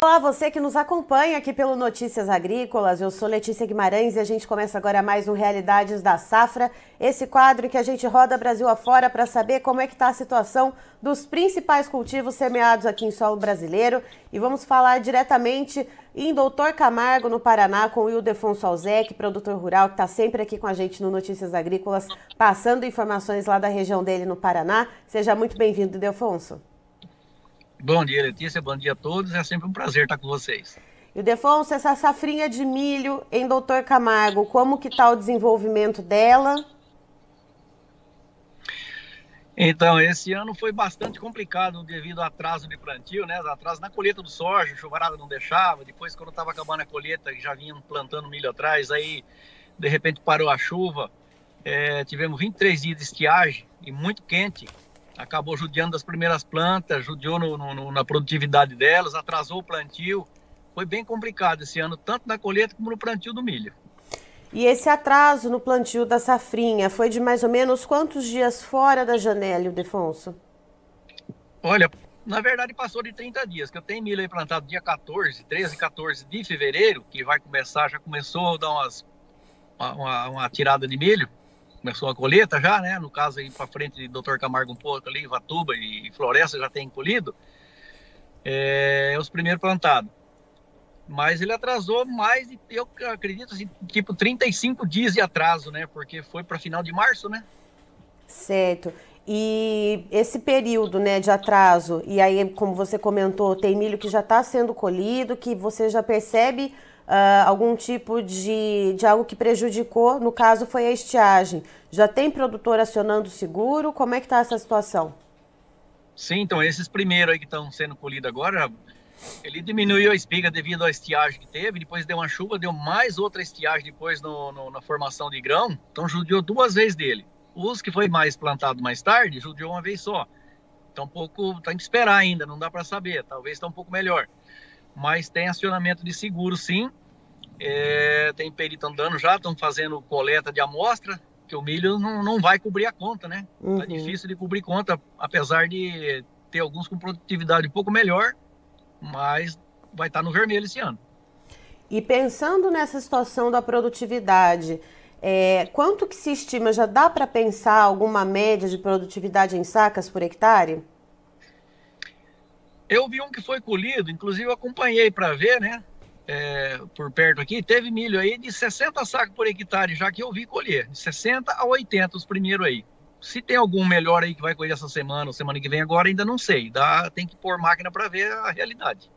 Olá, você que nos acompanha aqui pelo Notícias Agrícolas. Eu sou Letícia Guimarães e a gente começa agora mais um Realidades da Safra, esse quadro que a gente roda Brasil afora para saber como é que está a situação dos principais cultivos semeados aqui em solo brasileiro. E vamos falar diretamente em Doutor Camargo, no Paraná, com o Ildefonso Alzec, produtor rural, que está sempre aqui com a gente no Notícias Agrícolas, passando informações lá da região dele no Paraná. Seja muito bem-vindo, Ildefonso. Bom dia, Letícia. Bom dia a todos. É sempre um prazer estar com vocês. E o Defonso, essa safrinha de milho em Doutor Camargo, como que está o desenvolvimento dela? Então, esse ano foi bastante complicado devido ao atraso de plantio, né? Atraso na colheita do soja, chuvarada não deixava. Depois, quando estava acabando a colheita, já vinham plantando milho atrás, aí de repente parou a chuva. É, tivemos 23 dias de estiagem e muito quente acabou judiando das primeiras plantas, judiou no, no, na produtividade delas, atrasou o plantio. Foi bem complicado esse ano, tanto na colheita como no plantio do milho. E esse atraso no plantio da safrinha foi de mais ou menos quantos dias fora da janela, Defonso? Olha, na verdade passou de 30 dias, que eu tenho milho aí plantado dia 14, 13, 14 de fevereiro, que vai começar, já começou a dar umas, uma, uma tirada de milho começou a colheita já, né? No caso aí para frente de Dr. Camargo um pouco ali, Vatuba e Floresta já tem colhido. É, os primeiros plantados. Mas ele atrasou mais, eu acredito, assim, tipo 35 dias de atraso, né? Porque foi para final de março, né? Certo. E esse período né, de atraso, e aí, como você comentou, tem milho que já está sendo colhido, que você já percebe uh, algum tipo de, de algo que prejudicou, no caso foi a estiagem. Já tem produtor acionando o seguro? Como é que está essa situação? Sim, então esses primeiros aí que estão sendo colhidos agora, ele diminuiu a espiga devido à estiagem que teve, depois deu uma chuva, deu mais outra estiagem depois no, no, na formação de grão, então judiou duas vezes dele. Os que foi mais plantado mais tarde, judiou uma vez só. Então um pouco, tem que esperar ainda, não dá para saber, talvez está um pouco melhor mas tem acionamento de seguro sim. É, tem perito andando já, estão fazendo coleta de amostra, que o milho não, não vai cobrir a conta, né? Tá uhum. Tá difícil de cobrir conta, apesar de ter alguns com produtividade um pouco melhor, mas vai estar tá no vermelho esse ano. E pensando nessa situação da produtividade, é, quanto que se estima? Já dá para pensar alguma média de produtividade em sacas por hectare? Eu vi um que foi colhido, inclusive eu acompanhei para ver, né? É, por perto aqui, teve milho aí de 60 sacos por hectare, já que eu vi colher. De 60 a 80 os primeiros aí. Se tem algum melhor aí que vai colher essa semana ou semana que vem agora, ainda não sei. Dá, tem que pôr máquina para ver a realidade.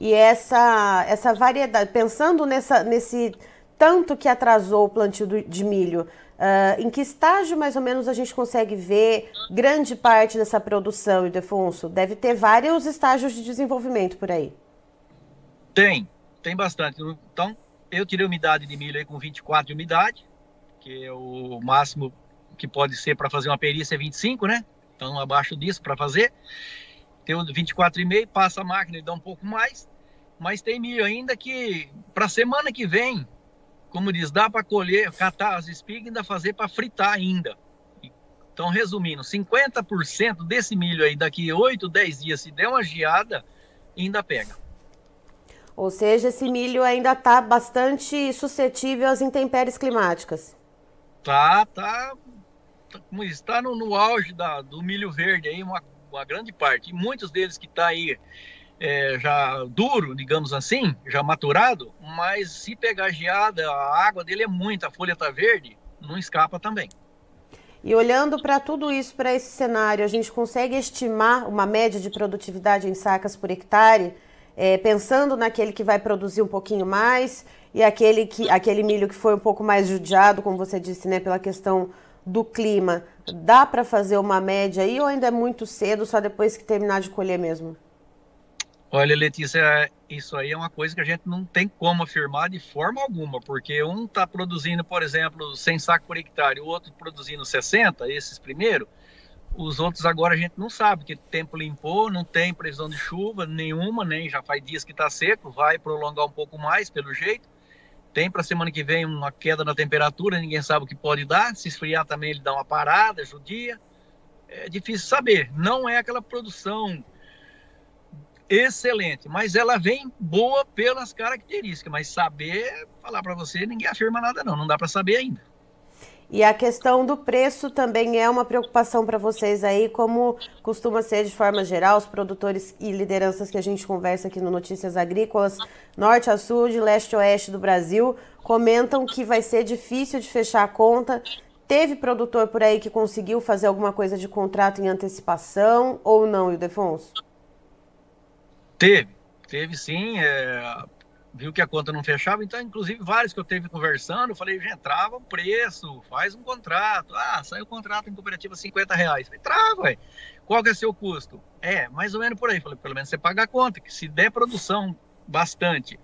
E essa, essa variedade, pensando nessa, nesse tanto que atrasou o plantio de milho, Uh, em que estágio mais ou menos a gente consegue ver grande parte dessa produção, Ildefonso? Deve ter vários estágios de desenvolvimento por aí. Tem, tem bastante. Então, eu tirei umidade de milho aí com 24 de umidade, que é o máximo que pode ser para fazer uma perícia é 25, né? Então, abaixo disso para fazer. Tem o 24,5, passa a máquina e dá um pouco mais. Mas tem milho ainda que, para semana que vem, como diz, dá para colher, catar as espigas e ainda fazer para fritar ainda. Então, resumindo, 50% desse milho aí, daqui 8, 10 dias, se der uma geada, ainda pega. Ou seja, esse milho ainda está bastante suscetível às intempéries climáticas. Tá, tá. Como está no, no auge da, do milho verde aí, uma, uma grande parte. E muitos deles que está aí é, já duro, digamos assim, já maturado, mas se pegar geada, a água dele é muita, a folha está verde, não escapa também. E olhando para tudo isso, para esse cenário, a gente consegue estimar uma média de produtividade em sacas por hectare, é, pensando naquele que vai produzir um pouquinho mais e aquele, que, aquele milho que foi um pouco mais judiado, como você disse, né, pela questão do clima. Dá para fazer uma média aí ou ainda é muito cedo, só depois que terminar de colher mesmo? Olha, Letícia, isso aí é uma coisa que a gente não tem como afirmar de forma alguma, porque um está produzindo, por exemplo, 100 sacos por hectare, o outro produzindo 60, esses primeiro, os outros agora a gente não sabe, que tempo limpou, não tem previsão de chuva nenhuma, nem já faz dias que está seco, vai prolongar um pouco mais, pelo jeito. Tem para semana que vem uma queda na temperatura, ninguém sabe o que pode dar. Se esfriar também, ele dá uma parada, judia. É difícil saber. Não é aquela produção excelente, mas ela vem boa pelas características, mas saber falar para você, ninguém afirma nada não, não dá para saber ainda. E a questão do preço também é uma preocupação para vocês aí, como costuma ser de forma geral, os produtores e lideranças que a gente conversa aqui no Notícias Agrícolas, norte a sul, de leste a oeste do Brasil, comentam que vai ser difícil de fechar a conta. Teve produtor por aí que conseguiu fazer alguma coisa de contrato em antecipação ou não, Ildefonso? Teve, teve sim. É, viu que a conta não fechava, então, inclusive, vários que eu teve conversando, eu falei, gente, trava o preço, faz um contrato. Ah, saiu o contrato em cooperativa 50 reais. Falei, trava, ué. Qual que é o seu custo? É, mais ou menos por aí. Falei, pelo menos você paga a conta, que se der produção bastante,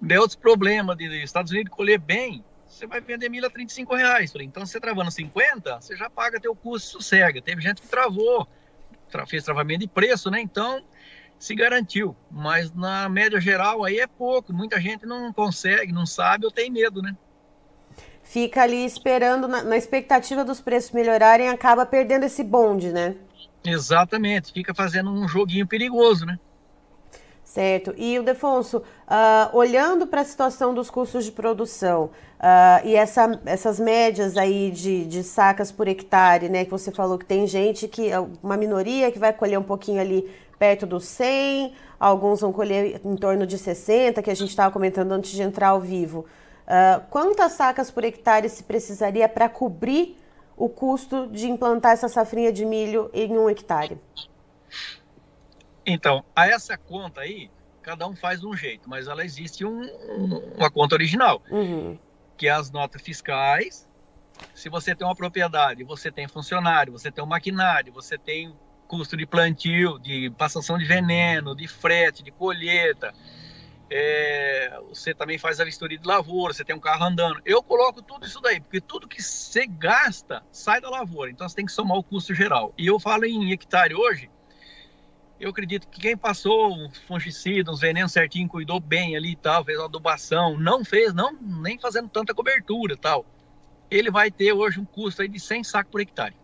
der outros problemas de Estados Unidos colher bem, você vai vender milho a 35 reais. Falei, então você travando 50, você já paga teu custo sossega. Teve gente que travou, fez travamento de preço, né? Então, se garantiu. Mas na média geral aí é pouco. Muita gente não consegue, não sabe ou tem medo, né? Fica ali esperando, na, na expectativa dos preços melhorarem, acaba perdendo esse bonde, né? Exatamente, fica fazendo um joguinho perigoso, né? Certo. E o Defonso, uh, olhando para a situação dos custos de produção uh, e essa, essas médias aí de, de sacas por hectare, né, que você falou que tem gente que, uma minoria que vai colher um pouquinho ali perto dos 100, alguns vão colher em torno de 60, que a gente estava comentando antes de entrar ao vivo. Uh, quantas sacas por hectare se precisaria para cobrir o custo de implantar essa safrinha de milho em um hectare? Então, a essa conta aí, cada um faz de um jeito, mas ela existe um, um, uma conta original, uhum. que é as notas fiscais. Se você tem uma propriedade, você tem funcionário, você tem um maquinário, você tem custo de plantio, de passação de veneno, de frete, de colheita. É, você também faz a vistoria de lavoura, você tem um carro andando. Eu coloco tudo isso daí, porque tudo que você gasta sai da lavoura, então você tem que somar o custo geral. E eu falo em hectare hoje, eu acredito que quem passou um fungicida, uns venenos certinho, cuidou bem ali e tal, fez uma adubação, não fez, não nem fazendo tanta cobertura tal, ele vai ter hoje um custo aí de 100 sacos por hectare.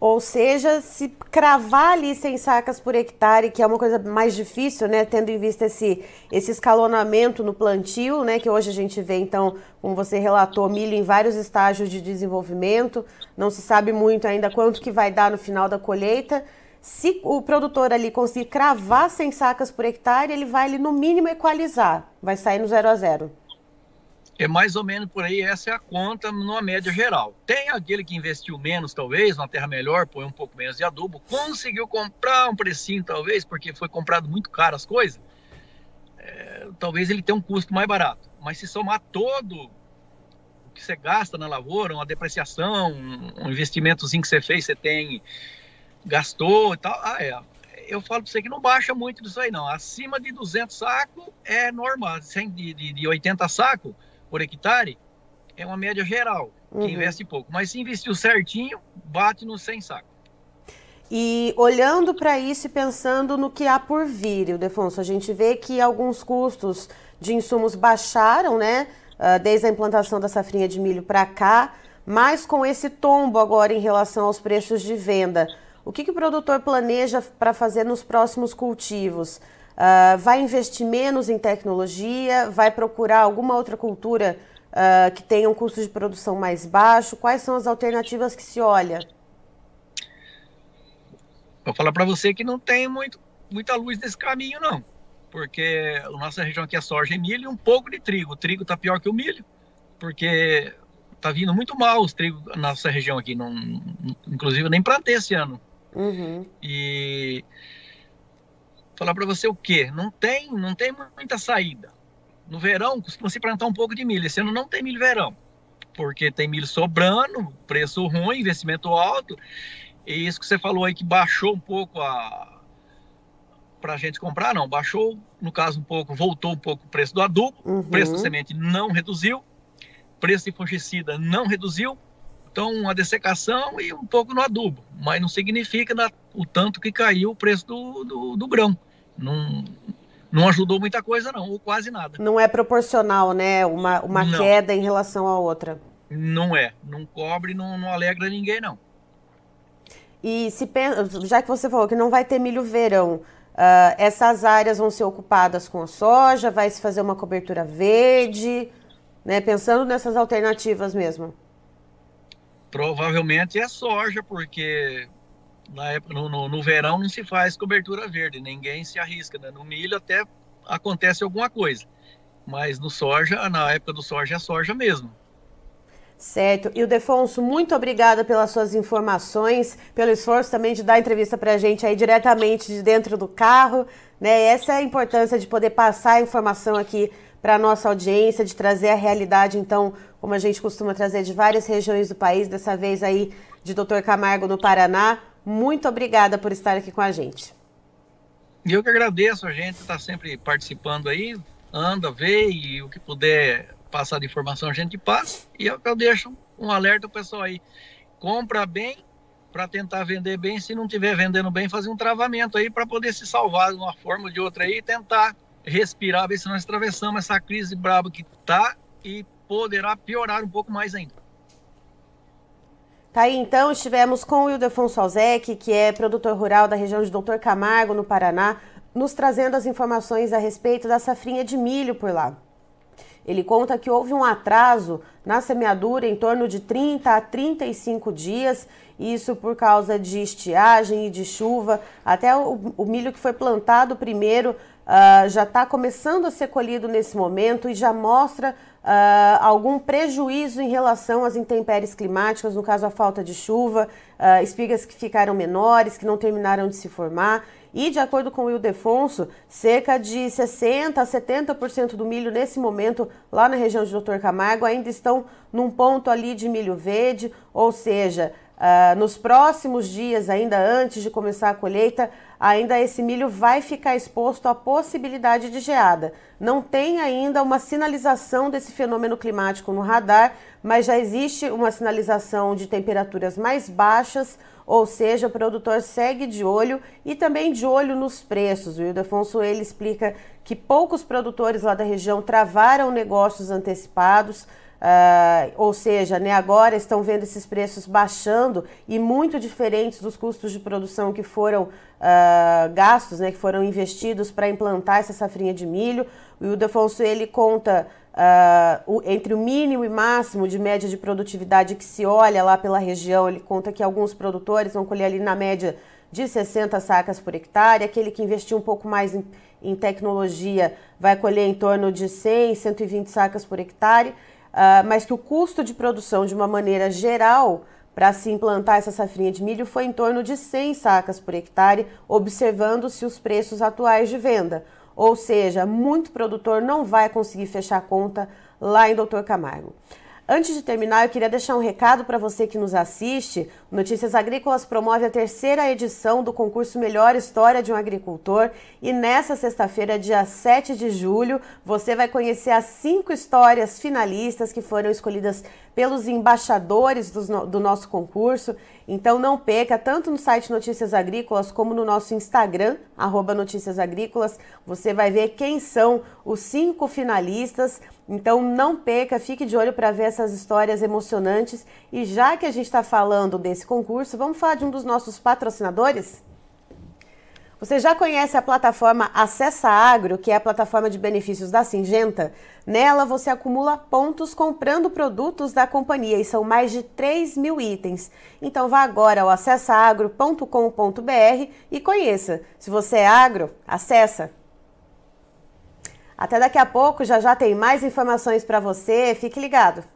Ou seja, se cravar ali 100 sacas por hectare, que é uma coisa mais difícil, né, tendo em vista esse, esse escalonamento no plantio, né, que hoje a gente vê, então, como você relatou, milho em vários estágios de desenvolvimento, não se sabe muito ainda quanto que vai dar no final da colheita. Se o produtor ali conseguir cravar 100 sacas por hectare, ele vai ali no mínimo equalizar, vai sair no zero a zero. É mais ou menos por aí, essa é a conta numa média geral. Tem aquele que investiu menos, talvez, uma terra melhor, põe um pouco menos de adubo, conseguiu comprar um precinho, talvez, porque foi comprado muito caro as coisas, é, talvez ele tenha um custo mais barato. Mas se somar todo o que você gasta na lavoura, uma depreciação, um investimentozinho que você fez, você tem gastou e tal. Ah, é. Eu falo para você que não baixa muito disso aí, não. Acima de 200 sacos é normal. De, de, de 80 sacos por hectare é uma média geral, que uhum. investe pouco. Mas se investiu certinho, bate nos 100 sacos. E olhando para isso e pensando no que há por vir, Defonso, a gente vê que alguns custos de insumos baixaram, né? Uh, desde a implantação da safrinha de milho para cá, mas com esse tombo agora em relação aos preços de venda. O que, que o produtor planeja para fazer nos próximos cultivos? Uh, vai investir menos em tecnologia? Vai procurar alguma outra cultura uh, que tenha um custo de produção mais baixo? Quais são as alternativas que se olha? Vou falar para você que não tem muito, muita luz nesse caminho, não. Porque a nossa região aqui é soja e milho e um pouco de trigo. O trigo está pior que o milho, porque está vindo muito mal os trigos na nossa região aqui. Não, inclusive, nem plantei esse ano. Uhum. E falar para você o quê? Não tem, não tem muita saída. No verão costuma se plantar um pouco de milho. Esse ano não tem milho verão, porque tem milho sobrando, preço ruim, investimento alto. E isso que você falou aí que baixou um pouco a para a gente comprar, não, baixou, no caso um pouco, voltou um pouco o preço do adubo, uhum. preço da semente não reduziu, preço de fungicida não reduziu, então, uma dessecação e um pouco no adubo, mas não significa na, o tanto que caiu o preço do, do, do grão. Não, não ajudou muita coisa, não, ou quase nada. Não é proporcional, né? Uma, uma queda em relação à outra. Não é. Não cobre, não, não alegra ninguém, não. E se já que você falou que não vai ter milho verão, Uh, essas áreas vão ser ocupadas com a soja, vai se fazer uma cobertura verde, né? Pensando nessas alternativas mesmo. Provavelmente é soja, porque na época, no, no, no, verão não se faz cobertura verde, ninguém se arrisca. Né? No milho até acontece alguma coisa, mas no soja, na época do soja, é soja mesmo. Certo. E o Defonso, muito obrigada pelas suas informações, pelo esforço também de dar entrevista para a gente aí diretamente de dentro do carro. Né? Essa é a importância de poder passar a informação aqui para a nossa audiência, de trazer a realidade, então, como a gente costuma trazer de várias regiões do país, dessa vez aí de Doutor Camargo no Paraná. Muito obrigada por estar aqui com a gente. Eu que agradeço, a gente está sempre participando aí, anda, vê e o que puder passar de informação a gente passa. E eu, eu deixo um alerta o pessoal aí. Compra bem para tentar vender bem. Se não tiver vendendo bem, fazer um travamento aí para poder se salvar de uma forma ou de outra aí e tentar respirar, ver se nós atravessamos essa crise braba que tá e poderá piorar um pouco mais ainda. Tá aí, então, estivemos com o Ildefonso Alzec, que é produtor rural da região de Doutor Camargo, no Paraná, nos trazendo as informações a respeito da safrinha de milho por lá. Ele conta que houve um atraso na semeadura em torno de 30 a 35 dias, isso por causa de estiagem e de chuva. Até o, o milho que foi plantado primeiro uh, já está começando a ser colhido nesse momento e já mostra uh, algum prejuízo em relação às intempéries climáticas, no caso a falta de chuva, uh, espigas que ficaram menores, que não terminaram de se formar. E, de acordo com o Ildefonso, cerca de 60% a 70% do milho nesse momento, lá na região de Doutor Camargo, ainda estão num ponto ali de milho verde, ou seja, Uh, nos próximos dias, ainda antes de começar a colheita, ainda esse milho vai ficar exposto à possibilidade de geada. Não tem ainda uma sinalização desse fenômeno climático no radar, mas já existe uma sinalização de temperaturas mais baixas, ou seja, o produtor segue de olho e também de olho nos preços. O Ildefonso ele explica que poucos produtores lá da região travaram negócios antecipados. Uh, ou seja, né, agora estão vendo esses preços baixando e muito diferentes dos custos de produção que foram uh, gastos, né, que foram investidos para implantar essa safrinha de milho. O Ildefonso ele conta uh, o, entre o mínimo e máximo de média de produtividade que se olha lá pela região. Ele conta que alguns produtores vão colher ali na média de 60 sacas por hectare, aquele que investiu um pouco mais em, em tecnologia vai colher em torno de 100, 120 sacas por hectare uh, mas que o custo de produção, de uma maneira geral, para se implantar essa safrinha de milho foi em torno de 100 sacas por hectare, observando-se os preços atuais de venda. Ou seja, muito produtor não vai conseguir fechar conta lá em Doutor Camargo. Antes de terminar, eu queria deixar um recado para você que nos assiste. Notícias Agrícolas promove a terceira edição do concurso Melhor História de um Agricultor e nessa sexta-feira, dia 7 de julho, você vai conhecer as cinco histórias finalistas que foram escolhidas pelos embaixadores do, do nosso concurso. Então não perca, tanto no site Notícias Agrícolas como no nosso Instagram, arroba Notícias Agrícolas, você vai ver quem são os cinco finalistas. Então não perca, fique de olho para ver essas histórias emocionantes. E já que a gente está falando desse concurso, vamos falar de um dos nossos patrocinadores? Você já conhece a plataforma Acessa Agro, que é a plataforma de benefícios da Singenta? Nela você acumula pontos comprando produtos da companhia e são mais de 3 mil itens. Então vá agora ao acessaagro.com.br e conheça. Se você é agro, acessa! Até daqui a pouco, já já tem mais informações para você. Fique ligado!